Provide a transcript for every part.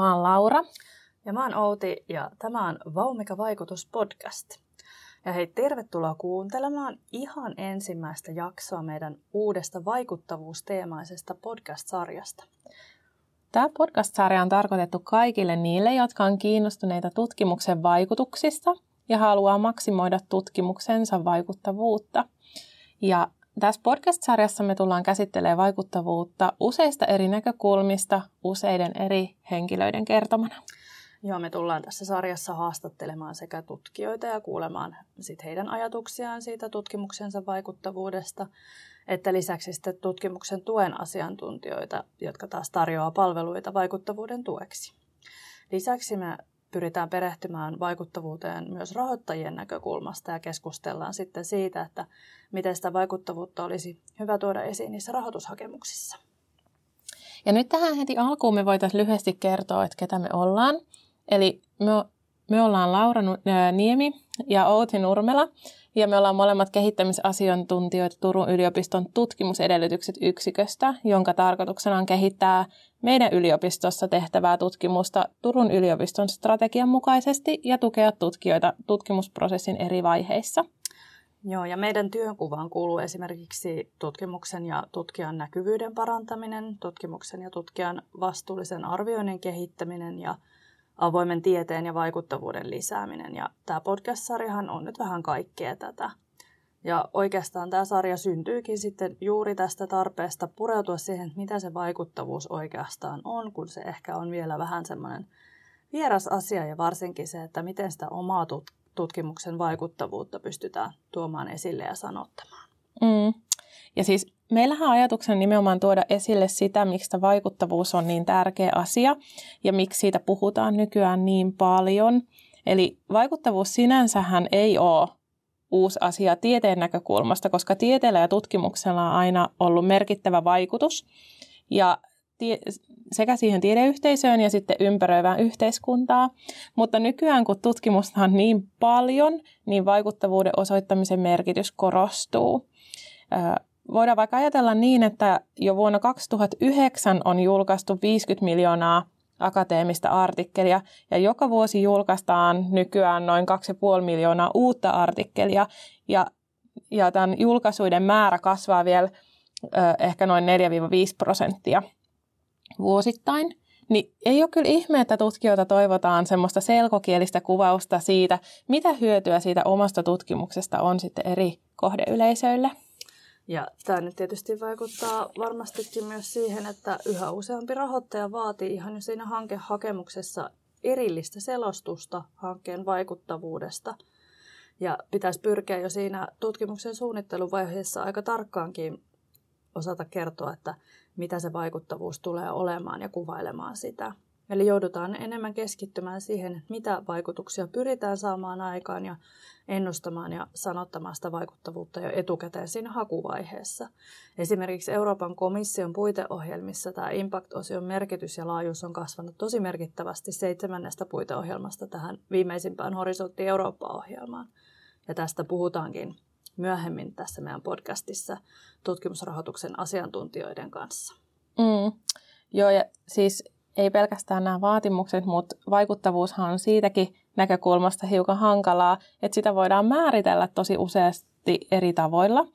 Mä oon Laura. Ja mä oon Outi ja tämä on Vaumika Vaikutus podcast. Ja hei, tervetuloa kuuntelemaan ihan ensimmäistä jaksoa meidän uudesta vaikuttavuusteemaisesta podcast-sarjasta. Tämä podcast-sarja on tarkoitettu kaikille niille, jotka on kiinnostuneita tutkimuksen vaikutuksista ja haluaa maksimoida tutkimuksensa vaikuttavuutta. Ja tässä podcast-sarjassa me tullaan käsittelemään vaikuttavuutta useista eri näkökulmista useiden eri henkilöiden kertomana. Joo, me tullaan tässä sarjassa haastattelemaan sekä tutkijoita ja kuulemaan sit heidän ajatuksiaan siitä tutkimuksensa vaikuttavuudesta, että lisäksi sitten tutkimuksen tuen asiantuntijoita, jotka taas tarjoaa palveluita vaikuttavuuden tueksi. Lisäksi me pyritään perehtymään vaikuttavuuteen myös rahoittajien näkökulmasta ja keskustellaan sitten siitä, että miten sitä vaikuttavuutta olisi hyvä tuoda esiin niissä rahoitushakemuksissa. Ja nyt tähän heti alkuun me voitaisiin lyhyesti kertoa, että ketä me ollaan. Eli me, me ollaan Laura Niemi ja Outi Nurmela, ja me ollaan molemmat kehittämisasiantuntijoita Turun yliopiston tutkimusedellytykset yksiköstä, jonka tarkoituksena on kehittää meidän yliopistossa tehtävää tutkimusta Turun yliopiston strategian mukaisesti ja tukea tutkijoita tutkimusprosessin eri vaiheissa. Joo, ja meidän työnkuvaan kuuluu esimerkiksi tutkimuksen ja tutkijan näkyvyyden parantaminen, tutkimuksen ja tutkijan vastuullisen arvioinnin kehittäminen ja avoimen tieteen ja vaikuttavuuden lisääminen. Ja tämä podcast-sarjahan on nyt vähän kaikkea tätä. Ja oikeastaan tämä sarja syntyykin sitten juuri tästä tarpeesta pureutua siihen, että mitä se vaikuttavuus oikeastaan on, kun se ehkä on vielä vähän semmoinen vieras asia ja varsinkin se, että miten sitä omaa tutkimuksen vaikuttavuutta pystytään tuomaan esille ja sanottamaan. Mm. Ja siis meillähän ajatuksena nimenomaan tuoda esille sitä, miksi vaikuttavuus on niin tärkeä asia ja miksi siitä puhutaan nykyään niin paljon. Eli vaikuttavuus sinänsähän ei ole uusi asia tieteen näkökulmasta, koska tieteellä ja tutkimuksella on aina ollut merkittävä vaikutus. Ja tie, sekä siihen tiedeyhteisöön ja sitten ympäröivään yhteiskuntaa. Mutta nykyään, kun tutkimusta on niin paljon, niin vaikuttavuuden osoittamisen merkitys korostuu. Voidaan vaikka ajatella niin, että jo vuonna 2009 on julkaistu 50 miljoonaa akateemista artikkelia ja joka vuosi julkaistaan nykyään noin 2,5 miljoonaa uutta artikkelia ja, ja tämän julkaisuiden määrä kasvaa vielä ö, ehkä noin 4-5 prosenttia vuosittain. Niin ei ole kyllä ihme, että tutkijoilta toivotaan semmoista selkokielistä kuvausta siitä, mitä hyötyä siitä omasta tutkimuksesta on sitten eri kohdeyleisöille. Ja tämä nyt tietysti vaikuttaa varmastikin myös siihen, että yhä useampi rahoittaja vaatii ihan jo siinä hankehakemuksessa erillistä selostusta hankkeen vaikuttavuudesta. Ja pitäisi pyrkiä jo siinä tutkimuksen suunnitteluvaiheessa aika tarkkaankin osata kertoa, että mitä se vaikuttavuus tulee olemaan ja kuvailemaan sitä. Eli joudutaan enemmän keskittymään siihen, mitä vaikutuksia pyritään saamaan aikaan ja ennustamaan ja sanottamaan sitä vaikuttavuutta jo etukäteen siinä hakuvaiheessa. Esimerkiksi Euroopan komission puiteohjelmissa tämä Impact-osion merkitys ja laajuus on kasvanut tosi merkittävästi seitsemännestä puiteohjelmasta tähän viimeisimpään Horisontti Eurooppa-ohjelmaan. Ja tästä puhutaankin myöhemmin tässä meidän podcastissa tutkimusrahoituksen asiantuntijoiden kanssa. Mm. Joo, ja siis ei pelkästään nämä vaatimukset, mutta vaikuttavuushan on siitäkin näkökulmasta hiukan hankalaa, että sitä voidaan määritellä tosi useasti eri tavoilla.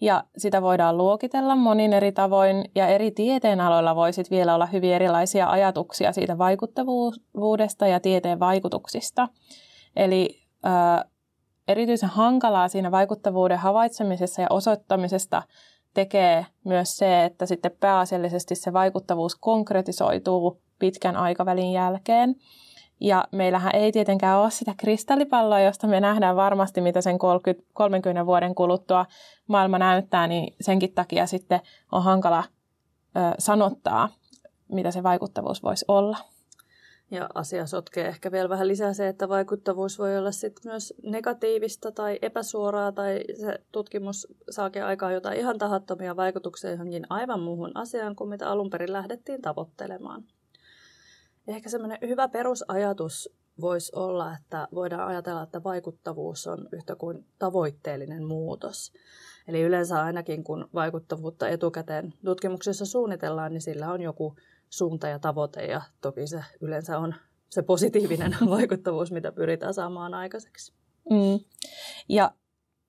Ja sitä voidaan luokitella monin eri tavoin, ja eri tieteenaloilla voi sitten vielä olla hyvin erilaisia ajatuksia siitä vaikuttavuudesta ja tieteen vaikutuksista. Eli ää, erityisen hankalaa siinä vaikuttavuuden havaitsemisessa ja osoittamisesta tekee myös se, että sitten pääasiallisesti se vaikuttavuus konkretisoituu pitkän aikavälin jälkeen. Ja meillähän ei tietenkään ole sitä kristallipalloa, josta me nähdään varmasti, mitä sen 30, 30 vuoden kuluttua maailma näyttää, niin senkin takia sitten on hankala sanottaa, mitä se vaikuttavuus voisi olla. Ja asia sotkee ehkä vielä vähän lisää se, että vaikuttavuus voi olla sit myös negatiivista tai epäsuoraa, tai se tutkimus saakin aikaan jotain ihan tahattomia vaikutuksia johonkin aivan muuhun asiaan kuin mitä alun perin lähdettiin tavoittelemaan. Ehkä semmoinen hyvä perusajatus voisi olla, että voidaan ajatella, että vaikuttavuus on yhtä kuin tavoitteellinen muutos. Eli yleensä ainakin kun vaikuttavuutta etukäteen tutkimuksessa suunnitellaan, niin sillä on joku suunta ja tavoite ja toki se yleensä on se positiivinen vaikuttavuus, mitä pyritään saamaan aikaiseksi. Mm. Ja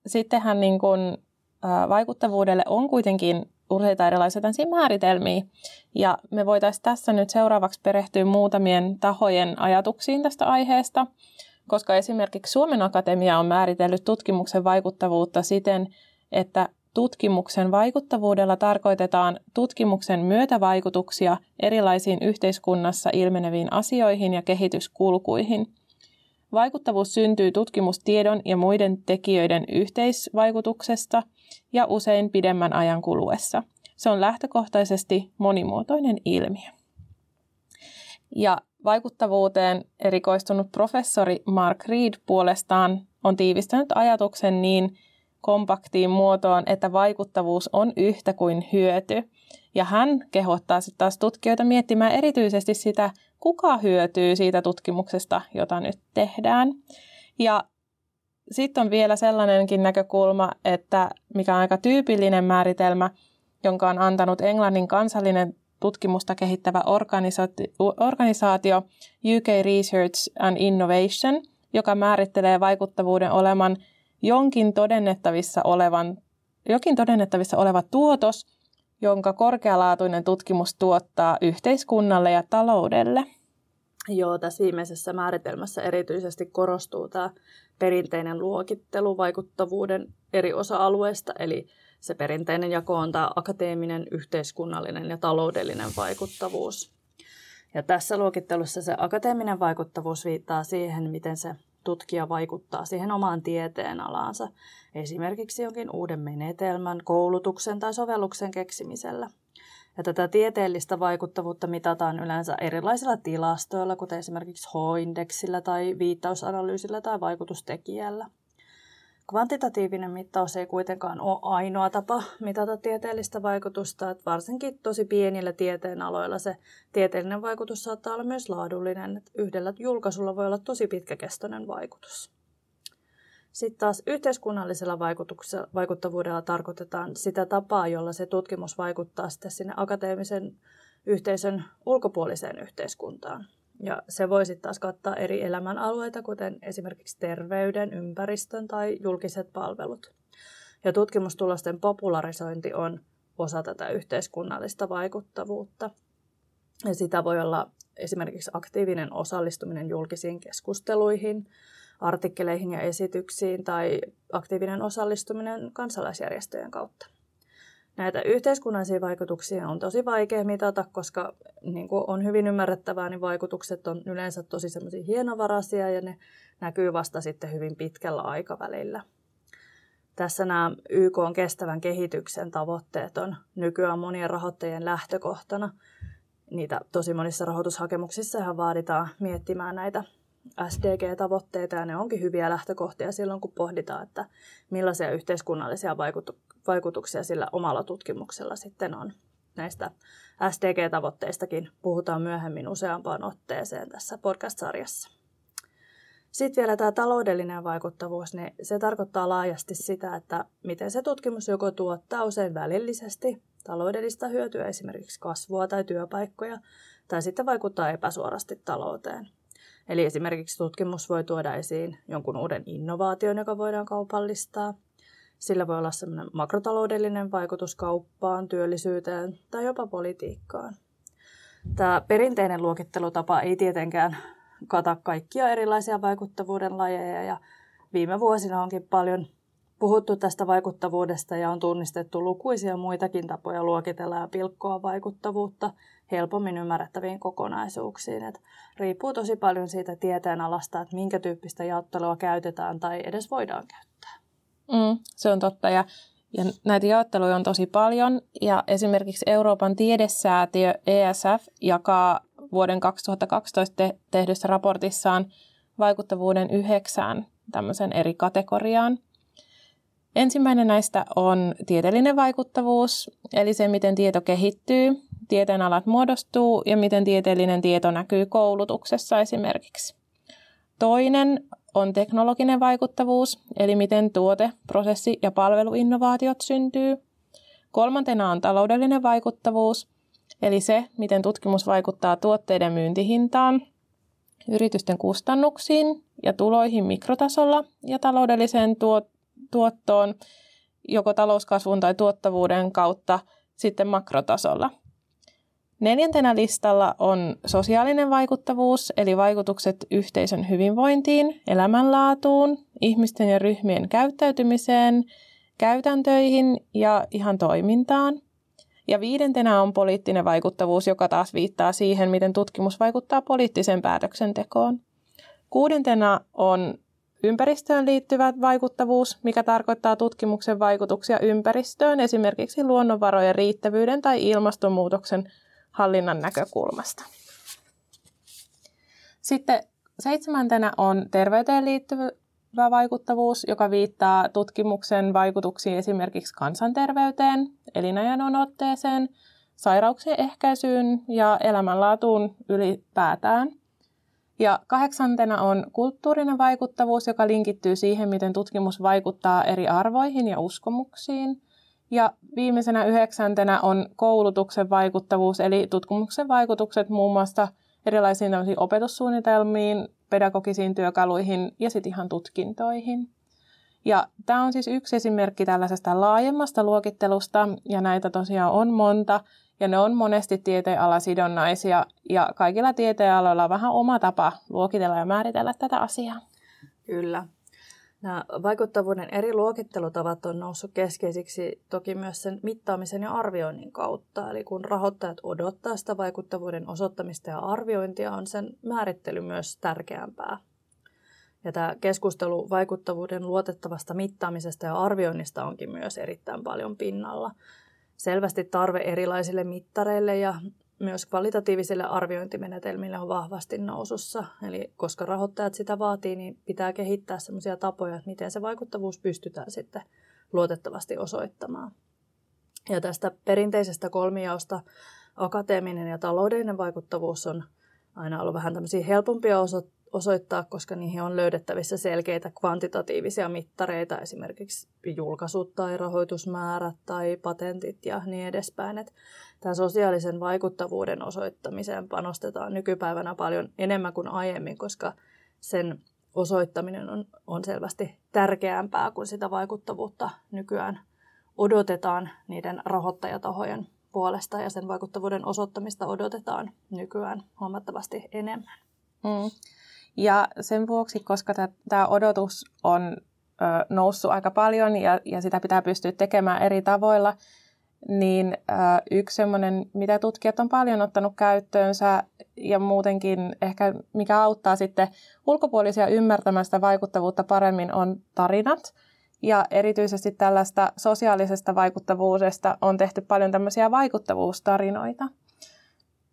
sittenhän niin kun, ä, vaikuttavuudelle on kuitenkin useita erilaisia määritelmiä. Ja me voitaisiin tässä nyt seuraavaksi perehtyä muutamien tahojen ajatuksiin tästä aiheesta, koska esimerkiksi Suomen Akatemia on määritellyt tutkimuksen vaikuttavuutta siten, että tutkimuksen vaikuttavuudella tarkoitetaan tutkimuksen myötävaikutuksia erilaisiin yhteiskunnassa ilmeneviin asioihin ja kehityskulkuihin. Vaikuttavuus syntyy tutkimustiedon ja muiden tekijöiden yhteisvaikutuksesta ja usein pidemmän ajan kuluessa. Se on lähtökohtaisesti monimuotoinen ilmiö. Ja vaikuttavuuteen erikoistunut professori Mark Reed puolestaan on tiivistänyt ajatuksen niin kompaktiin muotoon, että vaikuttavuus on yhtä kuin hyöty. Ja hän kehottaa sitten taas tutkijoita miettimään erityisesti sitä, kuka hyötyy siitä tutkimuksesta, jota nyt tehdään. Ja sitten on vielä sellainenkin näkökulma, että mikä on aika tyypillinen määritelmä, jonka on antanut Englannin kansallinen tutkimusta kehittävä organisaatio UK Research and Innovation, joka määrittelee vaikuttavuuden oleman jonkin todennettavissa olevan, jokin todennettavissa oleva tuotos, jonka korkealaatuinen tutkimus tuottaa yhteiskunnalle ja taloudelle. Joo, tässä viimeisessä määritelmässä erityisesti korostuu tämä perinteinen luokittelu vaikuttavuuden eri osa-alueista, eli se perinteinen jako on tämä akateeminen, yhteiskunnallinen ja taloudellinen vaikuttavuus. Ja tässä luokittelussa se akateeminen vaikuttavuus viittaa siihen, miten se tutkija vaikuttaa siihen omaan tieteenalaansa, esimerkiksi jonkin uuden menetelmän, koulutuksen tai sovelluksen keksimisellä. Ja tätä tieteellistä vaikuttavuutta mitataan yleensä erilaisilla tilastoilla, kuten esimerkiksi H-indeksillä tai viittausanalyysillä tai vaikutustekijällä. Kvantitatiivinen mittaus ei kuitenkaan ole ainoa tapa mitata tieteellistä vaikutusta, että varsinkin tosi pienillä tieteenaloilla se tieteellinen vaikutus saattaa olla myös laadullinen. Että yhdellä julkaisulla voi olla tosi pitkäkestoinen vaikutus. Sitten taas yhteiskunnallisella vaikuttavuudella tarkoitetaan sitä tapaa, jolla se tutkimus vaikuttaa sitten sinne akateemisen yhteisön ulkopuoliseen yhteiskuntaan. Ja se voi sitten taas kattaa eri elämänalueita, kuten esimerkiksi terveyden, ympäristön tai julkiset palvelut. Ja tutkimustulosten popularisointi on osa tätä yhteiskunnallista vaikuttavuutta. Ja sitä voi olla esimerkiksi aktiivinen osallistuminen julkisiin keskusteluihin, artikkeleihin ja esityksiin tai aktiivinen osallistuminen kansalaisjärjestöjen kautta. Näitä yhteiskunnallisia vaikutuksia on tosi vaikea mitata, koska niin kuin on hyvin ymmärrettävää, niin vaikutukset on yleensä tosi semmoisia hienovaraisia ja ne näkyy vasta sitten hyvin pitkällä aikavälillä. Tässä nämä YK on kestävän kehityksen tavoitteet on nykyään monien rahoittajien lähtökohtana. Niitä tosi monissa rahoitushakemuksissa vaaditaan miettimään näitä SDG-tavoitteita ja ne onkin hyviä lähtökohtia silloin, kun pohditaan, että millaisia yhteiskunnallisia vaikutuksia sillä omalla tutkimuksella sitten on. Näistä SDG-tavoitteistakin puhutaan myöhemmin useampaan otteeseen tässä podcast-sarjassa. Sitten vielä tämä taloudellinen vaikuttavuus, niin se tarkoittaa laajasti sitä, että miten se tutkimus joko tuottaa usein välillisesti taloudellista hyötyä, esimerkiksi kasvua tai työpaikkoja, tai sitten vaikuttaa epäsuorasti talouteen. Eli esimerkiksi tutkimus voi tuoda esiin jonkun uuden innovaation, joka voidaan kaupallistaa. Sillä voi olla sellainen makrotaloudellinen vaikutus kauppaan, työllisyyteen tai jopa politiikkaan. Tämä perinteinen luokittelutapa ei tietenkään kata kaikkia erilaisia vaikuttavuuden lajeja ja viime vuosina onkin paljon puhuttu tästä vaikuttavuudesta ja on tunnistettu lukuisia muitakin tapoja luokitella ja pilkkoa vaikuttavuutta helpommin ymmärrettäviin kokonaisuuksiin. Et riippuu tosi paljon siitä tieteen alasta, että minkä tyyppistä jaottelua käytetään tai edes voidaan käyttää. Mm, se on totta. Ja, ja näitä jaotteluja on tosi paljon. Ja esimerkiksi Euroopan tiedesäätiö ESF jakaa vuoden 2012 te- tehdyssä raportissaan vaikuttavuuden yhdeksään tämmöisen eri kategoriaan – Ensimmäinen näistä on tieteellinen vaikuttavuus, eli se, miten tieto kehittyy, tieteenalat muodostuu ja miten tieteellinen tieto näkyy koulutuksessa esimerkiksi. Toinen on teknologinen vaikuttavuus, eli miten tuote, prosessi ja palveluinnovaatiot syntyy. Kolmantena on taloudellinen vaikuttavuus, eli se, miten tutkimus vaikuttaa tuotteiden myyntihintaan, yritysten kustannuksiin ja tuloihin mikrotasolla ja taloudelliseen tuottoon joko talouskasvun tai tuottavuuden kautta sitten makrotasolla. Neljäntenä listalla on sosiaalinen vaikuttavuus, eli vaikutukset yhteisön hyvinvointiin, elämänlaatuun, ihmisten ja ryhmien käyttäytymiseen, käytäntöihin ja ihan toimintaan. Ja viidentenä on poliittinen vaikuttavuus, joka taas viittaa siihen, miten tutkimus vaikuttaa poliittiseen päätöksentekoon. Kuudentena on ympäristöön liittyvä vaikuttavuus, mikä tarkoittaa tutkimuksen vaikutuksia ympäristöön, esimerkiksi luonnonvarojen riittävyyden tai ilmastonmuutoksen hallinnan näkökulmasta. Sitten seitsemäntenä on terveyteen liittyvä vaikuttavuus, joka viittaa tutkimuksen vaikutuksiin esimerkiksi kansanterveyteen, elinajan odotteeseen, sairauksien ehkäisyyn ja elämänlaatuun ylipäätään. Ja kahdeksantena on kulttuurinen vaikuttavuus, joka linkittyy siihen, miten tutkimus vaikuttaa eri arvoihin ja uskomuksiin. Ja viimeisenä yhdeksäntenä on koulutuksen vaikuttavuus, eli tutkimuksen vaikutukset muun muassa erilaisiin opetussuunnitelmiin, pedagogisiin työkaluihin ja sitten ihan tutkintoihin. Ja tämä on siis yksi esimerkki tällaisesta laajemmasta luokittelusta, ja näitä tosiaan on monta, ja ne on monesti tieteenalasidonnaisia, ja kaikilla tieteenaloilla on vähän oma tapa luokitella ja määritellä tätä asiaa. Kyllä. Nämä vaikuttavuuden eri luokittelutavat on noussut keskeisiksi toki myös sen mittaamisen ja arvioinnin kautta. Eli kun rahoittajat odottaa sitä vaikuttavuuden osoittamista ja arviointia, on sen määrittely myös tärkeämpää. Ja tämä keskustelu vaikuttavuuden luotettavasta mittaamisesta ja arvioinnista onkin myös erittäin paljon pinnalla. Selvästi tarve erilaisille mittareille ja myös kvalitatiivisille arviointimenetelmille on vahvasti nousussa. Eli koska rahoittajat sitä vaatii, niin pitää kehittää sellaisia tapoja, että miten se vaikuttavuus pystytään sitten luotettavasti osoittamaan. Ja tästä perinteisestä kolmijaosta akateeminen ja taloudellinen vaikuttavuus on aina ollut vähän tämmöisiä helpompia osoittaa, koska niihin on löydettävissä selkeitä kvantitatiivisia mittareita, esimerkiksi julkaisut tai rahoitusmäärät tai patentit ja niin edespäin. Että tämän sosiaalisen vaikuttavuuden osoittamiseen panostetaan nykypäivänä paljon enemmän kuin aiemmin, koska sen osoittaminen on, on selvästi tärkeämpää, kuin sitä vaikuttavuutta nykyään odotetaan niiden rahoittajatahojen puolesta ja sen vaikuttavuuden osoittamista odotetaan nykyään huomattavasti enemmän. Mm. Ja sen vuoksi, koska tämä odotus on ö, noussut aika paljon ja, ja sitä pitää pystyä tekemään eri tavoilla, niin ö, yksi semmoinen, mitä tutkijat on paljon ottanut käyttöönsä ja muutenkin ehkä mikä auttaa sitten ulkopuolisia ymmärtämästä vaikuttavuutta paremmin on tarinat. Ja erityisesti tällaista sosiaalisesta vaikuttavuudesta on tehty paljon tämmöisiä vaikuttavuustarinoita.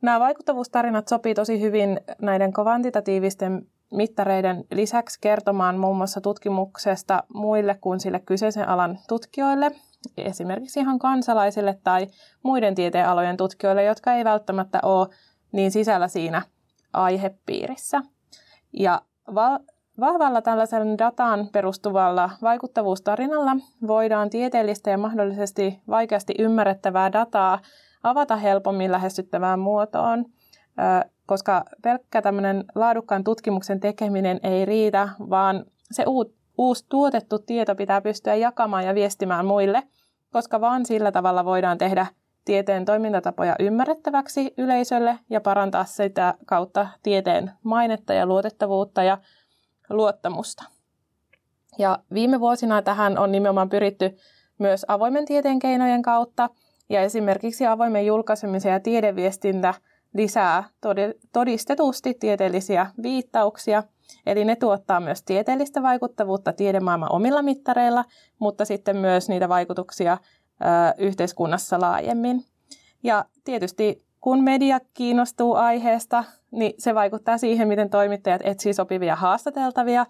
Nämä vaikuttavuustarinat sopii tosi hyvin näiden kvantitatiivisten mittareiden lisäksi kertomaan muun muassa tutkimuksesta muille kuin sille kyseisen alan tutkijoille, esimerkiksi ihan kansalaisille tai muiden tieteenalojen tutkijoille, jotka ei välttämättä ole niin sisällä siinä aihepiirissä. Ja va- vahvalla tällaisen dataan perustuvalla vaikuttavuustarinalla voidaan tieteellistä ja mahdollisesti vaikeasti ymmärrettävää dataa avata helpommin lähestyttävään muotoon, koska pelkkä tämmöinen laadukkaan tutkimuksen tekeminen ei riitä, vaan se uusi tuotettu tieto pitää pystyä jakamaan ja viestimään muille, koska vain sillä tavalla voidaan tehdä tieteen toimintatapoja ymmärrettäväksi yleisölle ja parantaa sitä kautta tieteen mainetta ja luotettavuutta ja luottamusta. Ja viime vuosina tähän on nimenomaan pyritty myös avoimen tieteen keinojen kautta, ja esimerkiksi avoimen julkaisemisen ja tiedeviestintä lisää todistetusti tieteellisiä viittauksia, eli ne tuottaa myös tieteellistä vaikuttavuutta tiedemaailman omilla mittareilla, mutta sitten myös niitä vaikutuksia ö, yhteiskunnassa laajemmin. Ja tietysti kun media kiinnostuu aiheesta, niin se vaikuttaa siihen, miten toimittajat etsii sopivia haastateltavia,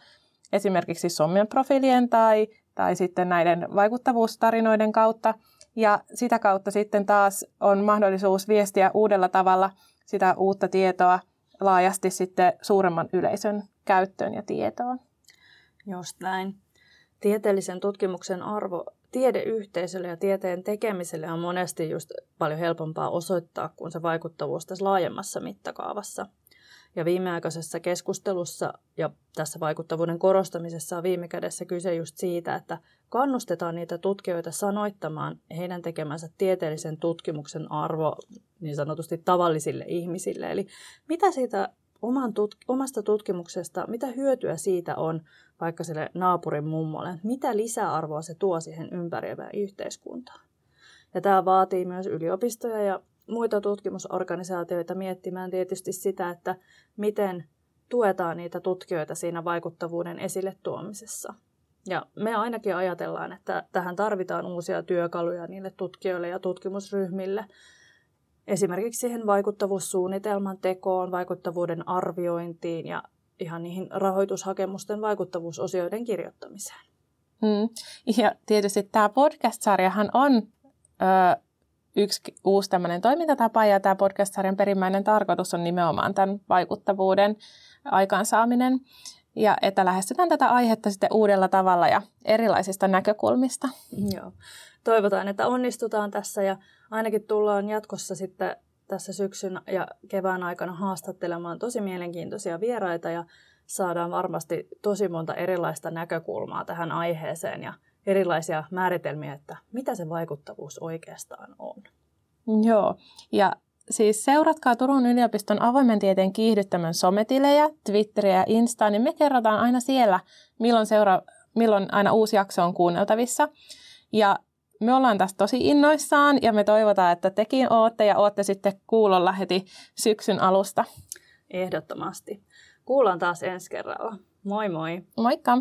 esimerkiksi sommian profiilien tai, tai sitten näiden vaikuttavuustarinoiden kautta – ja sitä kautta sitten taas on mahdollisuus viestiä uudella tavalla sitä uutta tietoa laajasti sitten suuremman yleisön käyttöön ja tietoon. Just näin. Tieteellisen tutkimuksen arvo tiedeyhteisölle ja tieteen tekemiselle on monesti just paljon helpompaa osoittaa kuin se vaikuttavuus tässä laajemmassa mittakaavassa. Ja viimeaikaisessa keskustelussa ja tässä vaikuttavuuden korostamisessa on viime kädessä kyse just siitä, että kannustetaan niitä tutkijoita sanoittamaan heidän tekemänsä tieteellisen tutkimuksen arvo niin sanotusti tavallisille ihmisille. Eli mitä siitä oman tut- omasta tutkimuksesta, mitä hyötyä siitä on vaikka sille naapurin mummolle, mitä lisäarvoa se tuo siihen ympäröivään yhteiskuntaan. Ja tämä vaatii myös yliopistoja ja muita tutkimusorganisaatioita miettimään tietysti sitä, että miten tuetaan niitä tutkijoita siinä vaikuttavuuden esille tuomisessa. Ja me ainakin ajatellaan, että tähän tarvitaan uusia työkaluja niille tutkijoille ja tutkimusryhmille. Esimerkiksi siihen vaikuttavuussuunnitelman tekoon, vaikuttavuuden arviointiin ja ihan niihin rahoitushakemusten vaikuttavuusosioiden kirjoittamiseen. Mm. Ja tietysti tämä podcast-sarjahan on ö, yksi uusi tämmöinen toimintatapa, ja tämä podcast-sarjan perimmäinen tarkoitus on nimenomaan tämän vaikuttavuuden aikaansaaminen, ja että lähestytään tätä aihetta sitten uudella tavalla ja erilaisista näkökulmista. Joo. Toivotaan, että onnistutaan tässä, ja ainakin tullaan jatkossa sitten tässä syksyn ja kevään aikana haastattelemaan tosi mielenkiintoisia vieraita, ja saadaan varmasti tosi monta erilaista näkökulmaa tähän aiheeseen, ja erilaisia määritelmiä, että mitä se vaikuttavuus oikeastaan on. Joo, ja siis seuratkaa Turun yliopiston avoimen tieteen kiihdyttämän sometilejä, Twitteriä ja Instaa, niin me kerrotaan aina siellä, milloin, seura- milloin aina uusi jakso on kuunneltavissa. Ja me ollaan tästä tosi innoissaan ja me toivotaan, että tekin ootte ja ootte sitten kuulolla heti syksyn alusta. Ehdottomasti. Kuullaan taas ensi kerralla. Moi moi! Moikka!